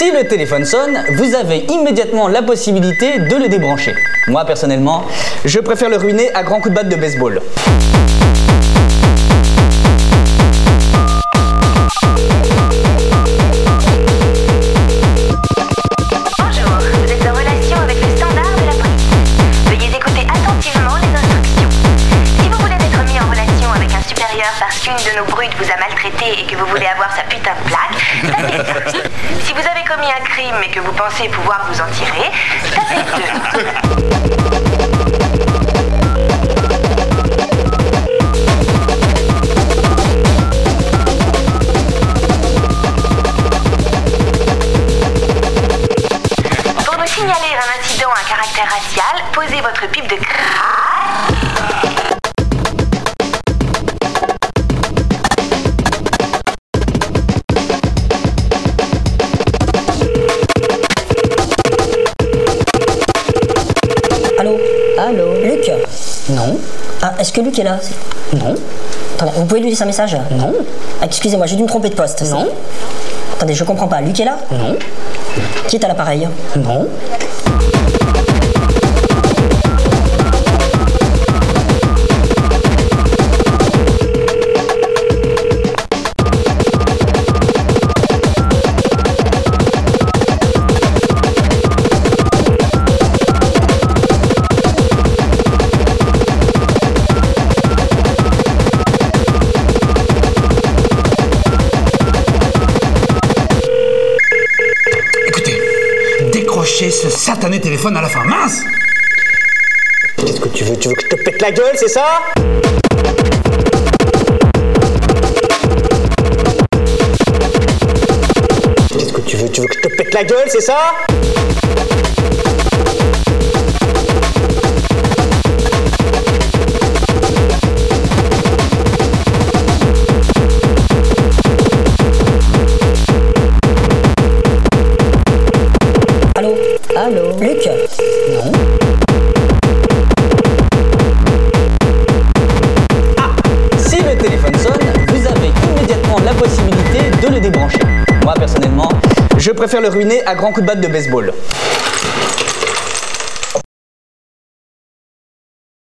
Si le téléphone sonne, vous avez immédiatement la possibilité de le débrancher. Moi personnellement, je préfère le ruiner à grands coups de batte de baseball. Qu'une de nos brutes vous a maltraité et que vous voulez avoir sa putain de plaque, tapez 1. Si vous avez commis un crime et que vous pensez pouvoir vous en tirer, tapez 2. Pour nous signaler un incident à caractère racial, posez votre pipe de crasse. Allô Luc Non. Ah, est-ce que Luc est là Non. Attendez, vous pouvez lui laisser un message Non. Ah, Excusez-moi, j'ai dû me tromper de poste. Non. Attendez, je comprends pas. Luc est là Non. Qui est à l'appareil Non ce satané téléphone à la fin. Mince Qu'est-ce que tu veux Tu veux que je te pète la gueule, c'est ça? Qu'est-ce que tu veux Tu veux que je te pète la gueule, c'est ça? Non Ah Si le téléphone sonne, vous avez immédiatement la possibilité de le débrancher. Moi personnellement, je préfère le ruiner à grands coups de batte de baseball.